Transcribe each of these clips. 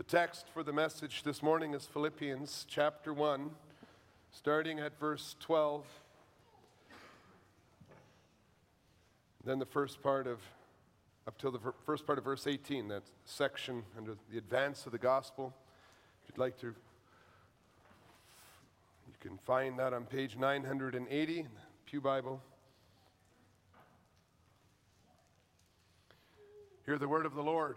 The text for the message this morning is Philippians chapter 1, starting at verse 12. Then the first part of, up till the first part of verse 18, that section under the advance of the gospel. If you'd like to, you can find that on page 980 in the Pew Bible. Hear the word of the Lord.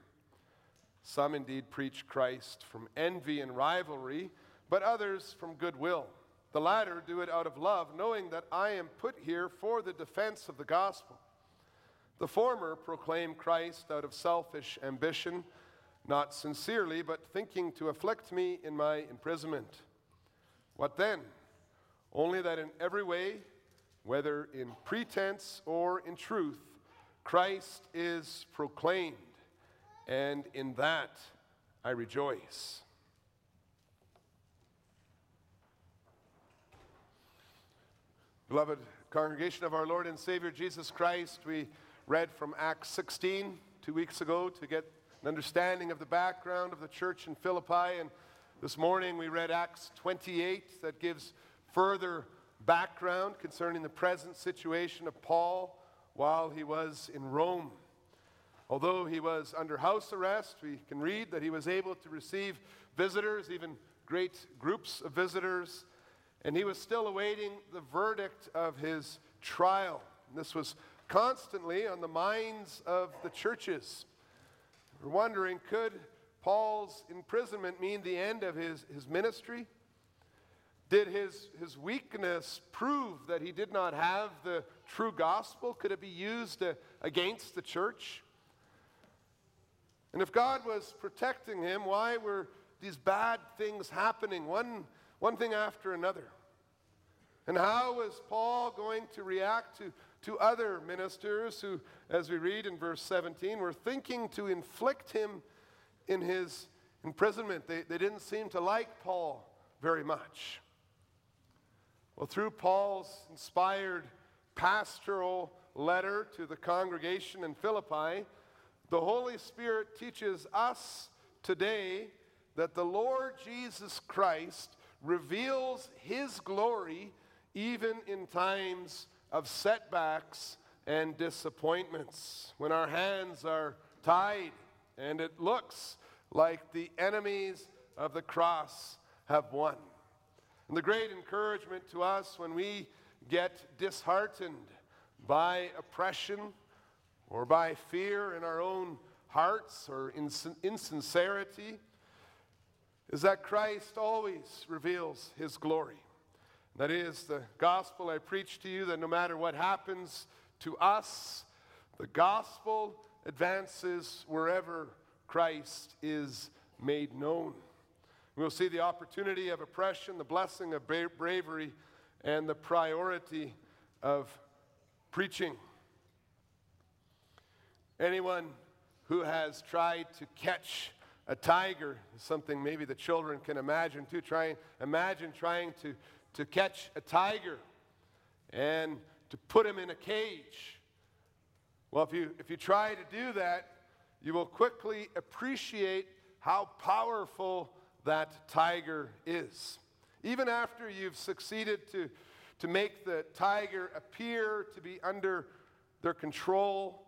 Some indeed preach Christ from envy and rivalry, but others from goodwill. The latter do it out of love, knowing that I am put here for the defense of the gospel. The former proclaim Christ out of selfish ambition, not sincerely, but thinking to afflict me in my imprisonment. What then? Only that in every way, whether in pretense or in truth, Christ is proclaimed and in that I rejoice. Beloved congregation of our Lord and Savior Jesus Christ, we read from Acts 16 two weeks ago to get an understanding of the background of the church in Philippi. And this morning we read Acts 28 that gives further background concerning the present situation of Paul while he was in Rome. Although he was under house arrest, we can read that he was able to receive visitors, even great groups of visitors, and he was still awaiting the verdict of his trial. And this was constantly on the minds of the churches. We're wondering could Paul's imprisonment mean the end of his, his ministry? Did his, his weakness prove that he did not have the true gospel? Could it be used uh, against the church? And if God was protecting him, why were these bad things happening, one, one thing after another? And how was Paul going to react to, to other ministers who, as we read in verse 17, were thinking to inflict him in his imprisonment? They, they didn't seem to like Paul very much. Well, through Paul's inspired pastoral letter to the congregation in Philippi, the Holy Spirit teaches us today that the Lord Jesus Christ reveals His glory even in times of setbacks and disappointments, when our hands are tied and it looks like the enemies of the cross have won. And the great encouragement to us when we get disheartened by oppression or by fear in our own hearts or ins- insincerity is that Christ always reveals his glory. That is the gospel I preach to you that no matter what happens to us, the gospel advances wherever Christ is made known. We'll see the opportunity of oppression, the blessing of bra- bravery, and the priority of preaching. Anyone who has tried to catch a tiger, something maybe the children can imagine too, trying, imagine trying to, to catch a tiger and to put him in a cage. Well, if you, if you try to do that, you will quickly appreciate how powerful that tiger is. Even after you've succeeded to, to make the tiger appear to be under their control,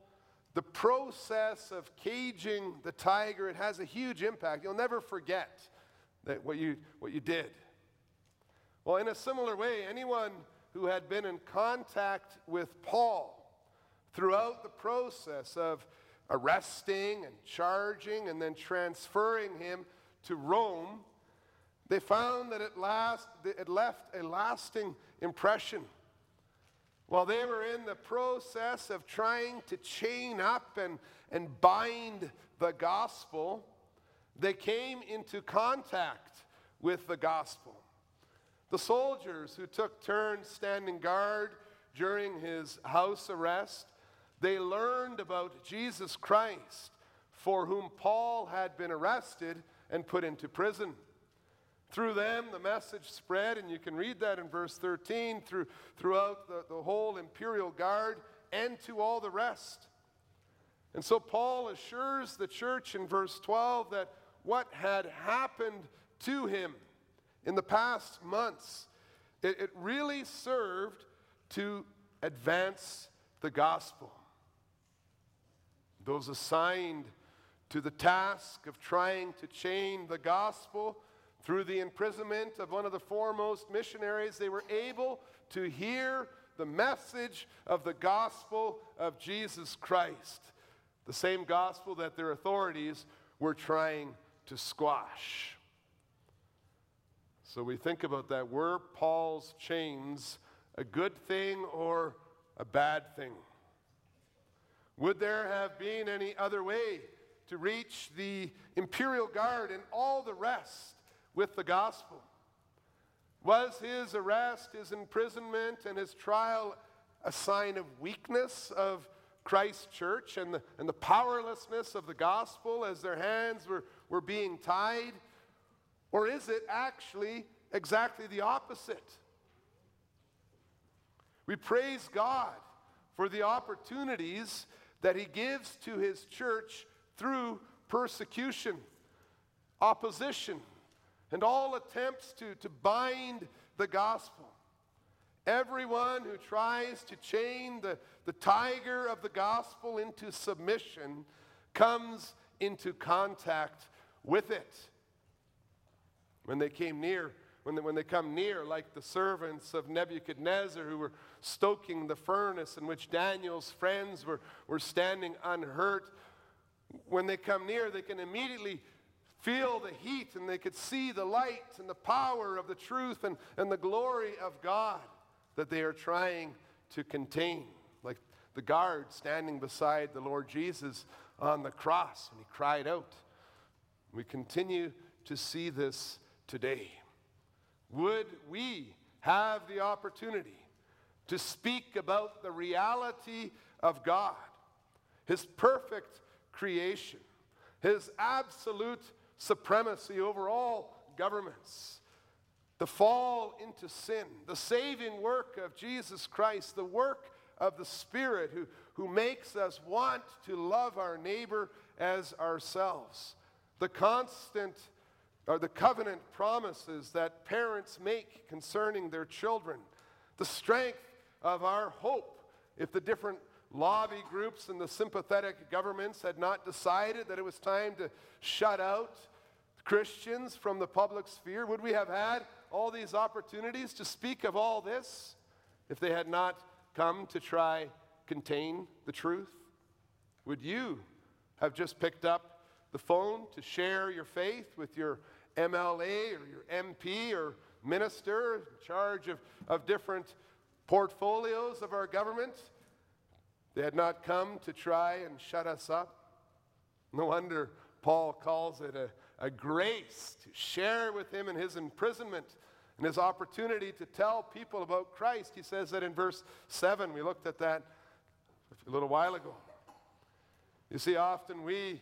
the process of caging the tiger, it has a huge impact. You'll never forget that what you, what you did. Well, in a similar way, anyone who had been in contact with Paul throughout the process of arresting and charging and then transferring him to Rome, they found that it, last, it left a lasting impression. While they were in the process of trying to chain up and, and bind the gospel, they came into contact with the gospel. The soldiers who took turns standing guard during his house arrest, they learned about Jesus Christ, for whom Paul had been arrested and put into prison. Through them, the message spread, and you can read that in verse 13, through, throughout the, the whole imperial guard and to all the rest. And so Paul assures the church in verse 12 that what had happened to him in the past months, it, it really served to advance the gospel. Those assigned to the task of trying to chain the gospel through the imprisonment of one of the foremost missionaries, they were able to hear the message of the gospel of Jesus Christ, the same gospel that their authorities were trying to squash. So we think about that. Were Paul's chains a good thing or a bad thing? Would there have been any other way to reach the imperial guard and all the rest with the gospel? Was his arrest, his imprisonment, and his trial a sign of weakness of Christ's church and the, and the powerlessness of the gospel as their hands were, were being tied? Or is it actually exactly the opposite? We praise God for the opportunities that He gives to His church through persecution, opposition, and all attempts to, to bind the gospel. Everyone who tries to chain the, the tiger of the gospel into submission comes into contact with it. When they came near, when they, when they come near, like the servants of Nebuchadnezzar who were stoking the furnace in which Daniel's friends were, were standing unhurt, when they come near, they can immediately feel the heat and they could see the light and the power of the truth and, and the glory of God that they are trying to contain. Like the guard standing beside the Lord Jesus on the cross and he cried out. We continue to see this today. Would we have the opportunity to speak about the reality of God, His perfect creation, His absolute supremacy over all governments, the fall into sin, the saving work of Jesus Christ, the work of the Spirit who, who makes us want to love our neighbor as ourselves, the constant or the covenant promises that parents make concerning their children, the strength of our hope if the different lobby groups and the sympathetic governments had not decided that it was time to shut out Christians from the public sphere? Would we have had all these opportunities to speak of all this if they had not come to try contain the truth? Would you have just picked up the phone to share your faith with your MLA or your MP or minister in charge of, of different portfolios of our government? They had not come to try and shut us up. No wonder Paul calls it a, a grace to share with him in his imprisonment and his opportunity to tell people about Christ. He says that in verse 7. We looked at that a little while ago. You see, often we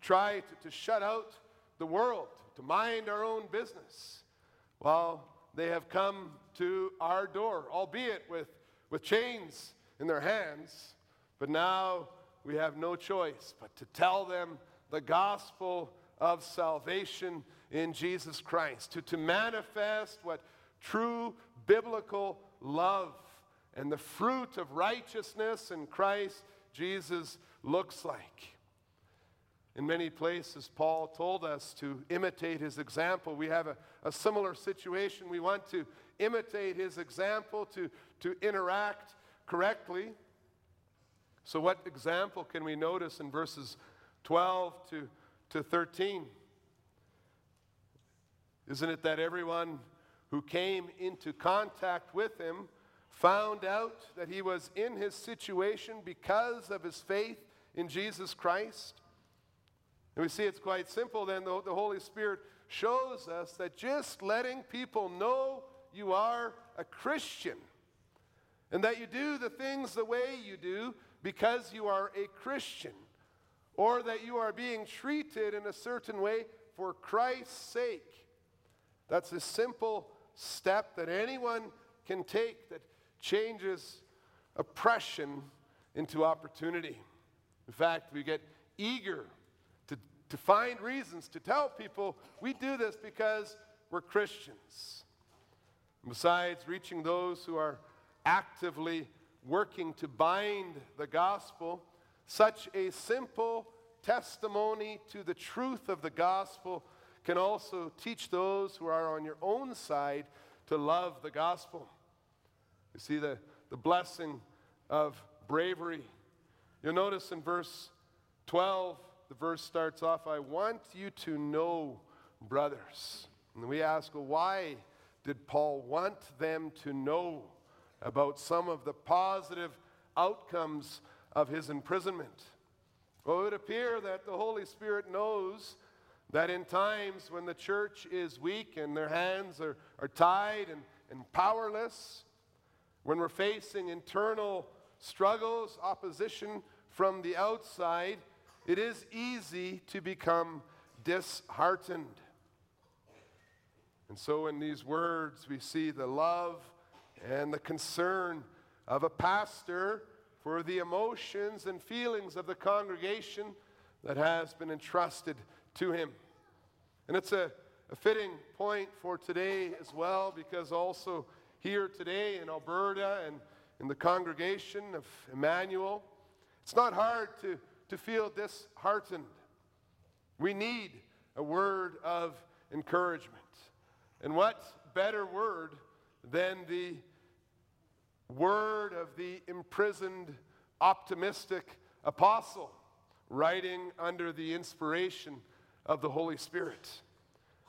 try to, to shut out the world, to mind our own business, while they have come to our door, albeit with, with chains in their hands. But now we have no choice but to tell them the gospel of salvation in Jesus Christ, to, to manifest what true biblical love and the fruit of righteousness in Christ Jesus looks like. In many places, Paul told us to imitate his example. We have a, a similar situation. We want to imitate his example, to, to interact correctly. So, what example can we notice in verses 12 to, to 13? Isn't it that everyone who came into contact with him found out that he was in his situation because of his faith in Jesus Christ? And we see it's quite simple then. The, the Holy Spirit shows us that just letting people know you are a Christian. And that you do the things the way you do because you are a Christian. Or that you are being treated in a certain way for Christ's sake. That's a simple step that anyone can take that changes oppression into opportunity. In fact, we get eager to, to find reasons to tell people we do this because we're Christians. besides reaching those who are actively working to bind the gospel, such a simple testimony to the truth of the gospel can also teach those who are on your own side to love the gospel. You see the, the blessing of bravery. You'll notice in verse 12, the verse starts off I want you to know, brothers. And we ask, well, why did Paul want them to know about some of the positive outcomes of his imprisonment? Well, it would appear that the Holy Spirit knows that in times when the church is weak and their hands are, are tied and, and powerless, when we're facing internal struggles, opposition from the outside, it is easy to become disheartened. And so, in these words, we see the love and the concern of a pastor for the emotions and feelings of the congregation that has been entrusted to him. And it's a, a fitting point for today as well, because also here today in Alberta and in the congregation of Emmanuel, it's not hard to, to feel disheartened. We need a word of encouragement. And what better word than the word of the imprisoned, optimistic apostle writing under the inspiration of the Holy Spirit.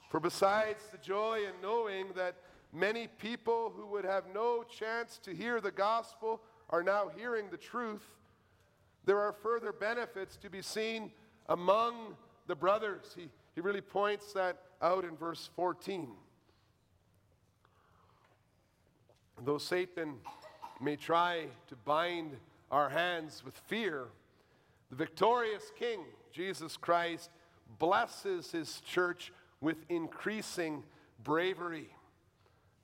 For besides the joy in knowing that many people who would have no chance to hear the gospel are now hearing the truth, there are further benefits to be seen among the brothers. He, he really points that out in verse 14. Though Satan may try to bind our hands with fear, the victorious King, Jesus Christ, blesses his church with increasing bravery.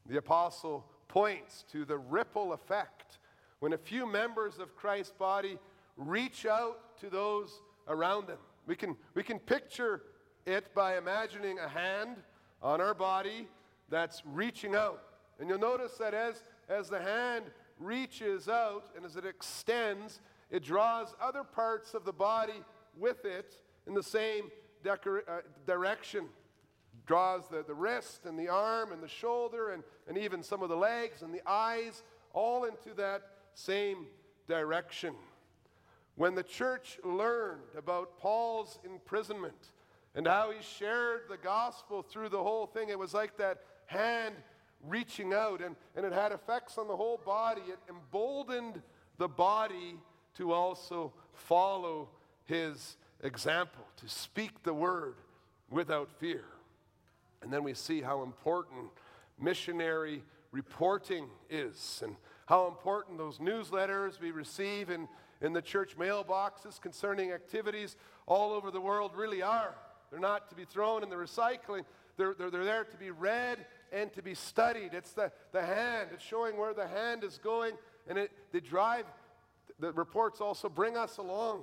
The apostle points to the ripple effect when a few members of Christ's body reach out to those around them. We can, we can picture it by imagining a hand on our body that's reaching out. And you'll notice that as, as the hand reaches out and as it extends, it draws other parts of the body with it in the same decor- uh, direction. Draws the, the wrist and the arm and the shoulder and, and even some of the legs and the eyes all into that same direction. When the church learned about Paul's imprisonment and how he shared the gospel through the whole thing, it was like that hand reaching out and, and it had effects on the whole body. It emboldened the body to also follow his example, to speak the word without fear. And then we see how important missionary reporting is and how important those newsletters we receive in, in the church mailboxes concerning activities all over the world really are. They're not to be thrown in the recycling, they're, they're, they're there to be read and to be studied. It's the, the hand, it's showing where the hand is going, and it, they drive, the reports also bring us along.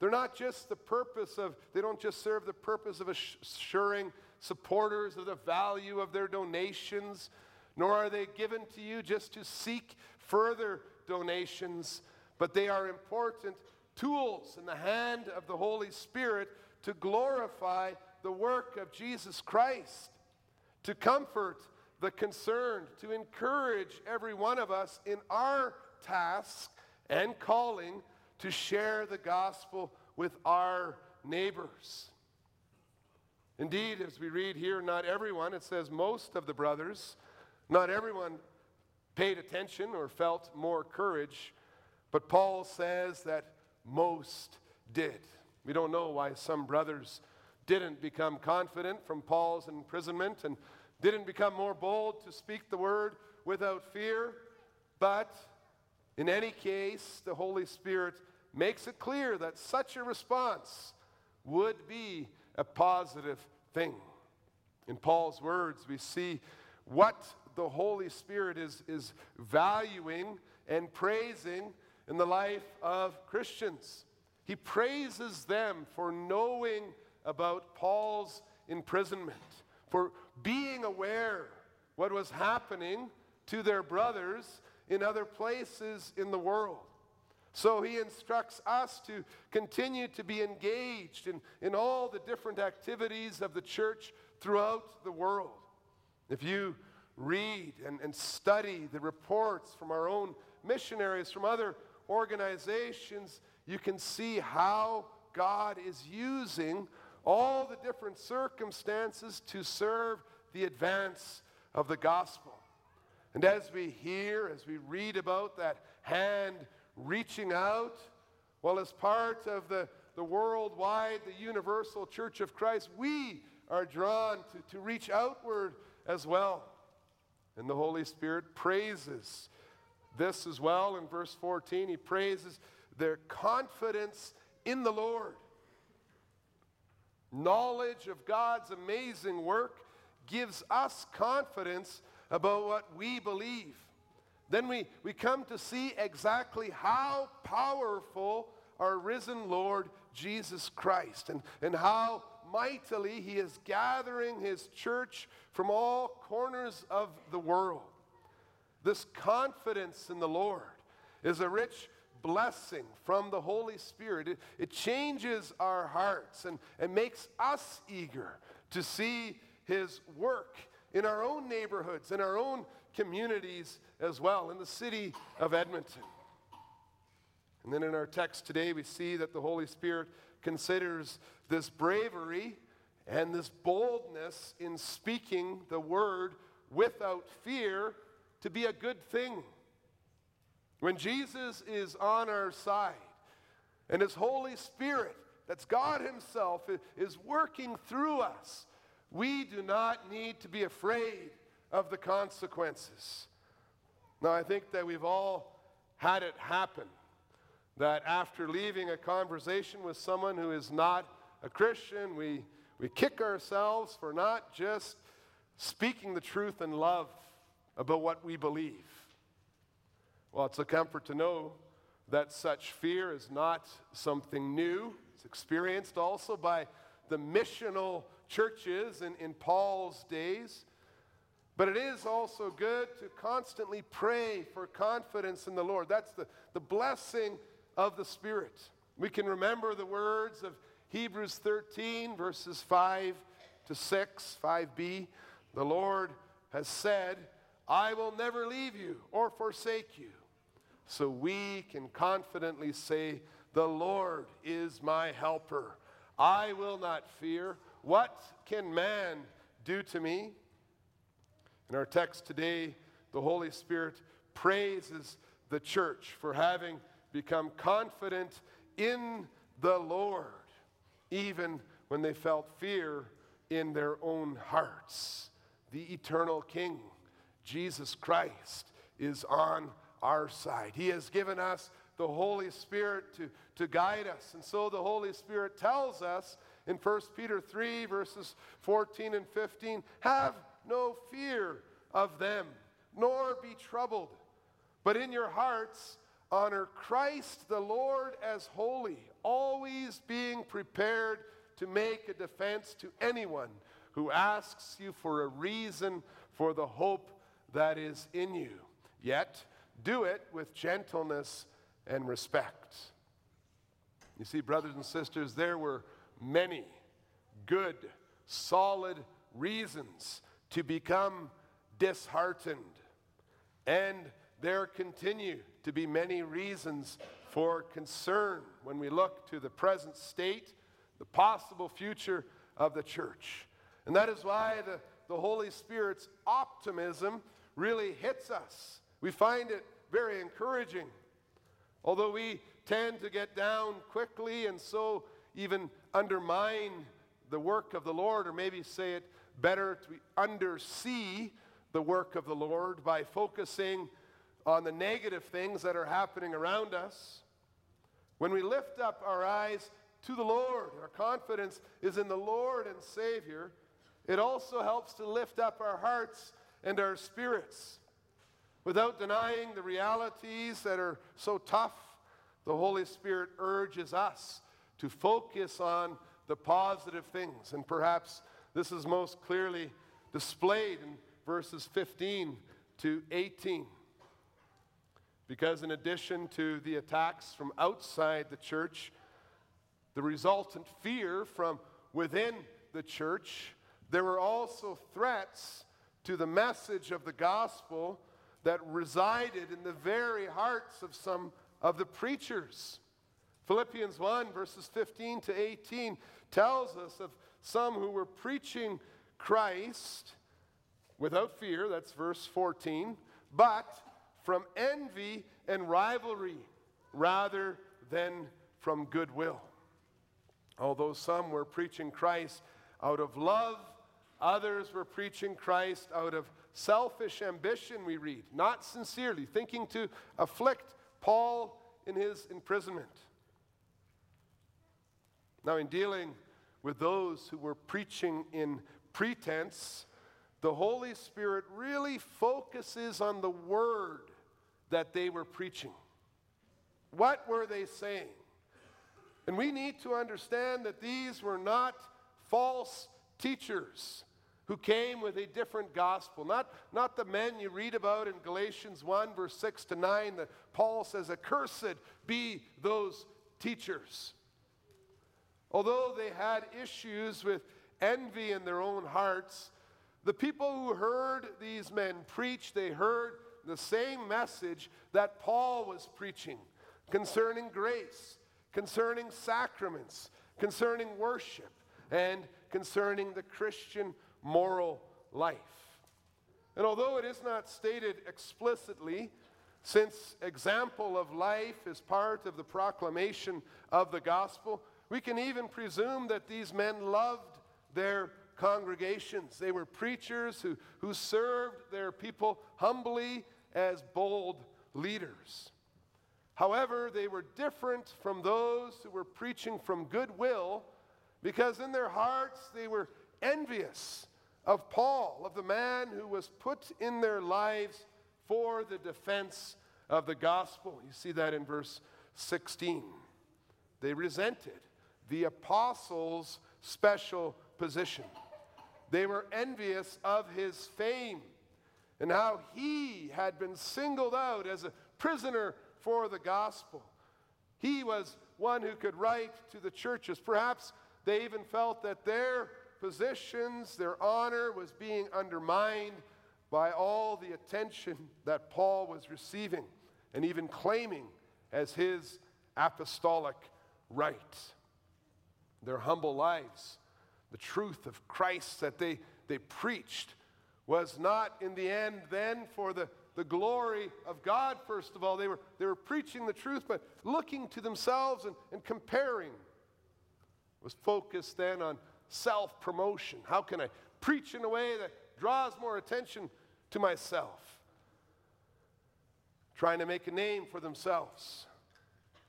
They're not just the purpose of, they don't just serve the purpose of assuring supporters of the value of their donations, nor are they given to you just to seek further donations, but they are important tools in the hand of the Holy Spirit to glorify the work of Jesus Christ, to comfort the concerned, to encourage every one of us in our task and calling to share the gospel with our neighbors. Indeed, as we read here, not everyone, it says most of the brothers, not everyone paid attention or felt more courage, but Paul says that most did. We don't know why some brothers didn't become confident from Paul's imprisonment and didn't become more bold to speak the word without fear, but in any case, the Holy Spirit makes it clear that such a response would be a positive thing. In Paul's words, we see what the Holy Spirit is, is valuing and praising in the life of Christians. He praises them for knowing about Paul's imprisonment, for being aware what was happening to their brothers in other places in the world. So he instructs us to continue to be engaged in, in all the different activities of the church throughout the world. If you read and, and study the reports from our own missionaries, from other organizations, you can see how God is using all the different circumstances to serve the advance of the gospel. And as we hear, as we read about that hand reaching out, well, as part of the, the worldwide, the universal church of Christ, we are drawn to, to reach outward as well. And the Holy Spirit praises this as well in verse 14. He praises their confidence in the Lord. Knowledge of God's amazing work gives us confidence about what we believe. Then we, we come to see exactly how powerful our risen Lord Jesus Christ and, and how mightily he is gathering his church from all corners of the world. This confidence in the Lord is a rich blessing from the Holy Spirit. It, it changes our hearts and, and makes us eager to see his work in our own neighborhoods, in our own communities as well, in the city of Edmonton. And then in our text today, we see that the Holy Spirit considers this bravery and this boldness in speaking the word without fear to be a good thing. When Jesus is on our side and His Holy Spirit, that's God Himself, is working through us, we do not need to be afraid of the consequences. Now, I think that we've all had it happen that after leaving a conversation with someone who is not a Christian, we, we kick ourselves for not just speaking the truth in love about what we believe. Well, it's a comfort to know that such fear is not something new. It's experienced also by the missional churches in, in Paul's days. But it is also good to constantly pray for confidence in the Lord. That's the, the blessing of the Spirit. We can remember the words of Hebrews 13, verses 5 to 6, 5b. The Lord has said, I will never leave you or forsake you. So we can confidently say, The Lord is my helper. I will not fear. What can man do to me? In our text today, the Holy Spirit praises the church for having become confident in the Lord, even when they felt fear in their own hearts. The eternal King, Jesus Christ, is on our side. He has given us the Holy Spirit to, to guide us. And so the Holy Spirit tells us in 1 Peter 3, verses 14 and 15 have no fear of them, nor be troubled, but in your hearts honor Christ the Lord as holy, always being prepared to make a defense to anyone who asks you for a reason for the hope that is in you. Yet, do it with gentleness and respect. You see, brothers and sisters, there were many good, solid reasons to become disheartened. And there continue to be many reasons for concern when we look to the present state, the possible future of the church. And that is why the, the Holy Spirit's optimism really hits us. We find it very encouraging. Although we tend to get down quickly and so even undermine the work of the Lord, or maybe say it better to undersee the work of the Lord by focusing on the negative things that are happening around us. When we lift up our eyes to the Lord, our confidence is in the Lord and Savior, it also helps to lift up our hearts and our spirits. Without denying the realities that are so tough, the Holy Spirit urges us to focus on the positive things. And perhaps this is most clearly displayed in verses 15 to 18. Because in addition to the attacks from outside the church, the resultant fear from within the church, there were also threats to the message of the gospel that resided in the very hearts of some of the preachers. Philippians 1, verses 15 to 18, tells us of some who were preaching Christ without fear, that's verse 14, but from envy and rivalry rather than from goodwill. Although some were preaching Christ out of love, others were preaching Christ out of selfish ambition, we read, not sincerely, thinking to afflict Paul in his imprisonment. Now, in dealing with those who were preaching in pretense, the Holy Spirit really focuses on the word that they were preaching. What were they saying? And we need to understand that these were not false teachers who came with a different gospel. Not, not the men you read about in Galatians 1, verse 6 to 9, that Paul says, Accursed be those teachers. Although they had issues with envy in their own hearts, the people who heard these men preach, they heard the same message that Paul was preaching concerning grace, concerning sacraments, concerning worship, and concerning the Christian moral life. And although it is not stated explicitly, since example of life is part of the proclamation of the gospel, we can even presume that these men loved their congregations. They were preachers who, who served their people humbly as bold leaders. However, they were different from those who were preaching from goodwill because in their hearts they were envious of Paul, of the man who was put in their lives for the defense of the gospel. You see that in verse 16. They resented the apostles' special position. They were envious of his fame and how he had been singled out as a prisoner for the gospel. He was one who could write to the churches. Perhaps they even felt that their positions, their honor was being undermined by all the attention that Paul was receiving and even claiming as his apostolic right. Their humble lives, the truth of Christ that they, they preached, was not in the end then for the, the glory of God, first of all. They were, they were preaching the truth, but looking to themselves and, and comparing. Was focused then on self promotion. How can I preach in a way that draws more attention to myself? Trying to make a name for themselves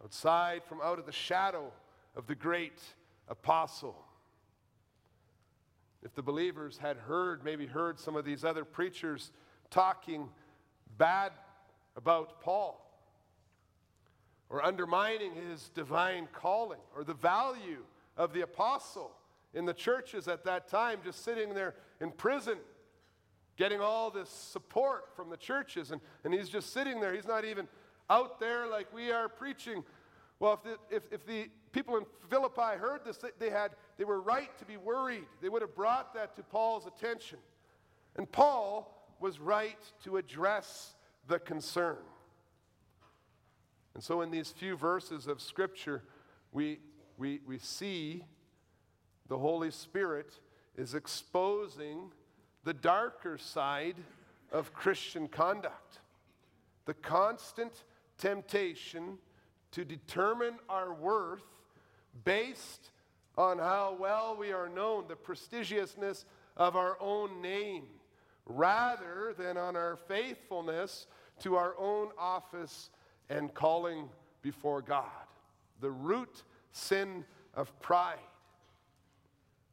outside from out of the shadow of the great apostle. If the believers had heard, maybe heard some of these other preachers talking bad about Paul or undermining his divine calling or the value of the apostle, in the churches at that time, just sitting there in prison, getting all this support from the churches. And, and he's just sitting there. He's not even out there like we are preaching. Well, if the, if, if the people in Philippi heard this, they, had, they were right to be worried. They would have brought that to Paul's attention. And Paul was right to address the concern. And so, in these few verses of Scripture, we, we, we see the Holy Spirit is exposing the darker side of Christian conduct. The constant temptation to determine our worth based on how well we are known, the prestigiousness of our own name rather than on our faithfulness to our own office and calling before God. The root sin of pride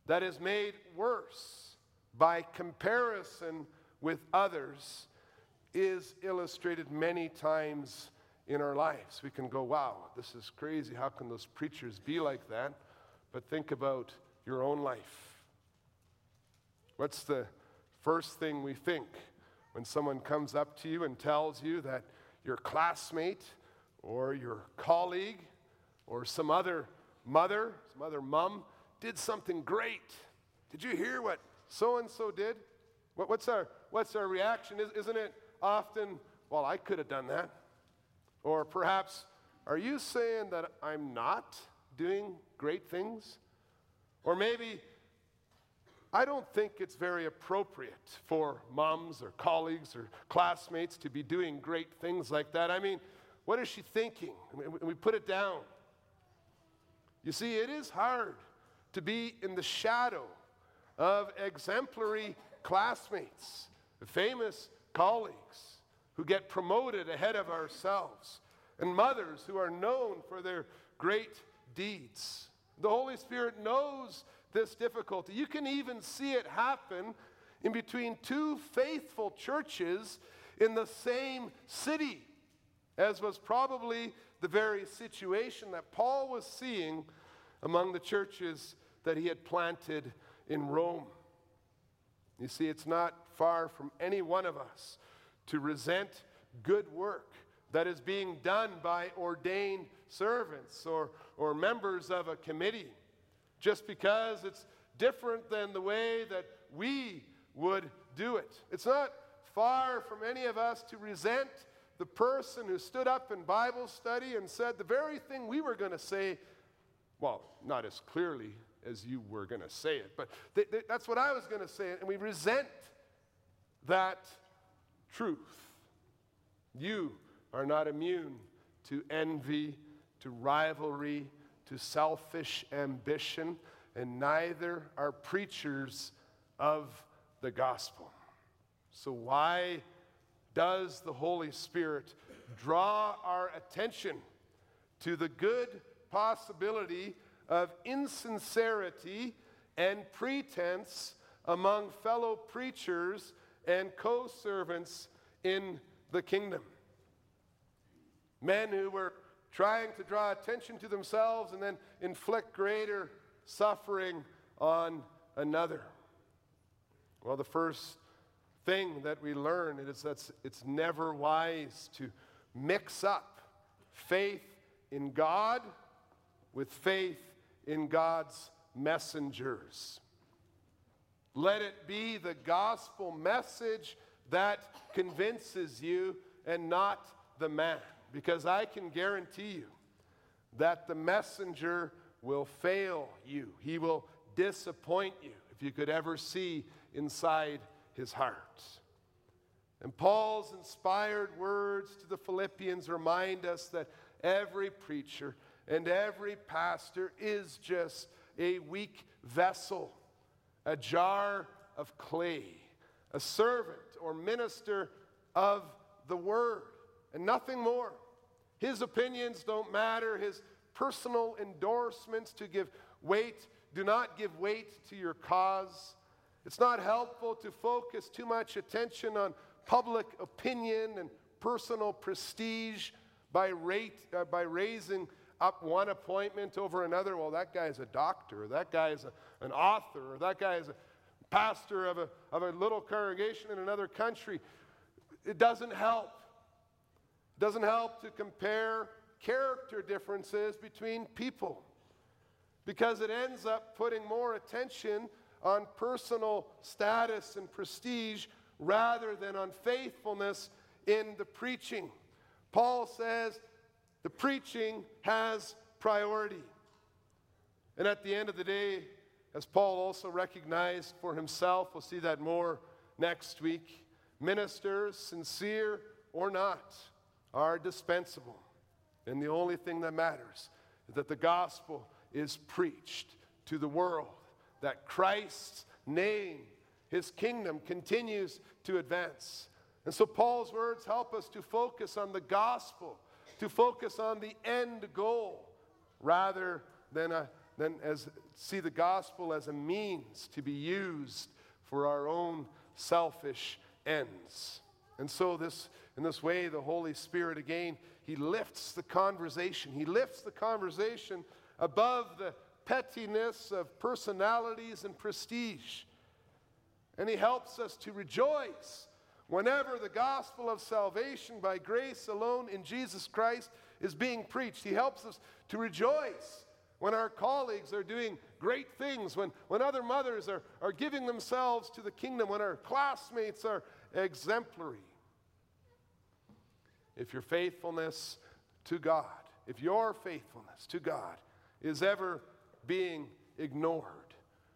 that is made worse by comparison with others is illustrated many times in our lives. We can go, wow, this is crazy. How can those preachers be like that? But think about your own life. What's the first thing we think when someone comes up to you and tells you that your classmate or your colleague or some other mother, some other mom did something great? Did you hear what so and so did? What, what's, our, what's our reaction? Is, isn't it often, well, I could have done that? Or perhaps, are you saying that I'm not doing great things? Or maybe, I don't think it's very appropriate for moms or colleagues or classmates to be doing great things like that. I mean, what is she thinking? We put it down. You see, it is hard to be in the shadow of exemplary classmates, famous colleagues who get promoted ahead of ourselves, and mothers who are known for their great deeds. The Holy Spirit knows this difficulty. You can even see it happen in between two faithful churches in the same city, as was probably the very situation that Paul was seeing among the churches that he had planted in Rome. You see, it's not far from any one of us to resent good work that is being done by ordained servants or, or members of a committee just because it's different than the way that we would do it. It's not far from any of us to resent the person who stood up in Bible study and said the very thing we were going to say, well, not as clearly as you were going to say it, but they, they, that's what I was going to say, and we resent that truth. You are not immune to envy, to rivalry, to selfish ambition, and neither are preachers of the gospel. So, why does the Holy Spirit draw our attention to the good possibility of insincerity and pretense among fellow preachers and co servants in the kingdom. Men who were trying to draw attention to themselves and then inflict greater suffering on another. Well, the first thing that we learn is that it's never wise to mix up faith in God with faith in God's messengers. Let it be the gospel message that convinces you and not the man. Because I can guarantee you that the messenger will fail you, he will disappoint you if you could ever see inside his heart. And Paul's inspired words to the Philippians remind us that every preacher and every pastor is just a weak vessel, a jar of clay, a servant or minister of the word, and nothing more. His opinions don't matter, his personal endorsements to give weight do not give weight to your cause. It's not helpful to focus too much attention on public opinion and personal prestige by, rate, uh, by raising up one appointment over another. Well, that guy is a doctor, or that guy's a, an author, or that is a pastor of a, of a little congregation in another country. It doesn't help. It doesn't help to compare character differences between people because it ends up putting more attention on personal status and prestige rather than on faithfulness in the preaching. Paul says the preaching has priority. And at the end of the day, as Paul also recognized for himself, we'll see that more next week, ministers, sincere or not, are dispensable. And the only thing that matters is that the gospel is preached to the world, that Christ's name his kingdom continues to advance. And so Paul's words help us to focus on the gospel, to focus on the end goal, rather than, a, than as, see the gospel as a means to be used for our own selfish ends. And so, this, in this way, the Holy Spirit again, He lifts the conversation. He lifts the conversation above the pettiness of personalities and prestige. And He helps us to rejoice whenever the gospel of salvation by grace alone in Jesus Christ is being preached. He helps us to rejoice when our colleagues are doing great things, when, when other mothers are, are giving themselves to the kingdom, when our classmates are exemplary. If your faithfulness to God, if your faithfulness to God is ever being ignored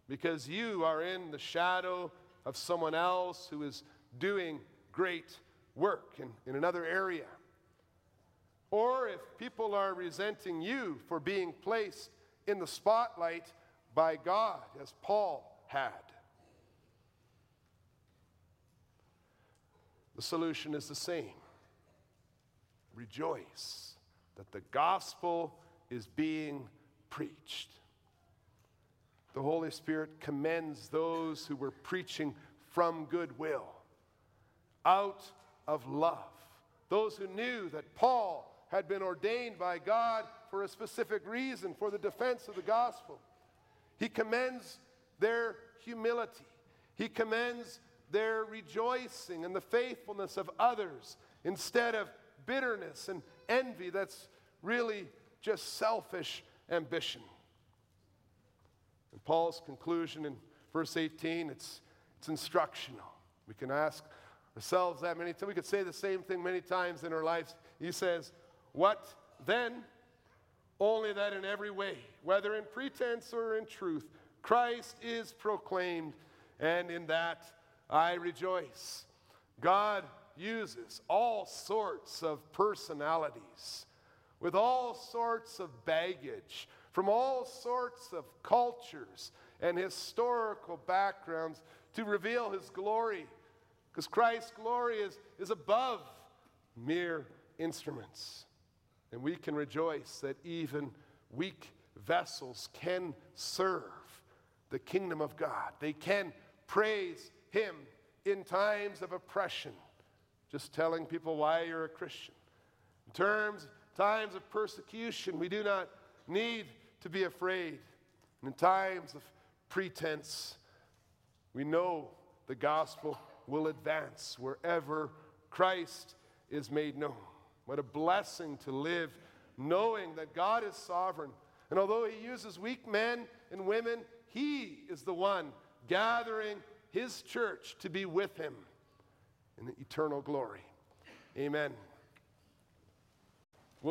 because you are in the shadow of someone else who is doing great work in, in another area, or if people are resenting you for being placed in the spotlight by God, as Paul had. The solution is the same rejoice that the gospel is being preached. The Holy Spirit commends those who were preaching from goodwill, out of love. Those who knew that Paul had been ordained by God for a specific reason, for the defense of the gospel. He commends their humility. He commends their rejoicing and the faithfulness of others instead of bitterness and envy that's really just selfish ambition. And Paul's conclusion in verse 18, it's, it's instructional. We can ask ourselves that many times. We could say the same thing many times in our lives. He says, what then? Only that in every way, whether in pretense or in truth, Christ is proclaimed, and in that I rejoice. God uses all sorts of personalities with all sorts of baggage from all sorts of cultures and historical backgrounds to reveal his glory. Because Christ's glory is, is above mere instruments. And we can rejoice that even weak vessels can serve the kingdom of God. They can praise Him in times of oppression. Just telling people why you're a Christian. In terms, times of persecution, we do not need to be afraid. And in times of pretense, we know the gospel will advance wherever Christ is made known. What a blessing to live knowing that God is sovereign. And although He uses weak men and women, He is the one gathering His church to be with Him in the eternal glory. Amen.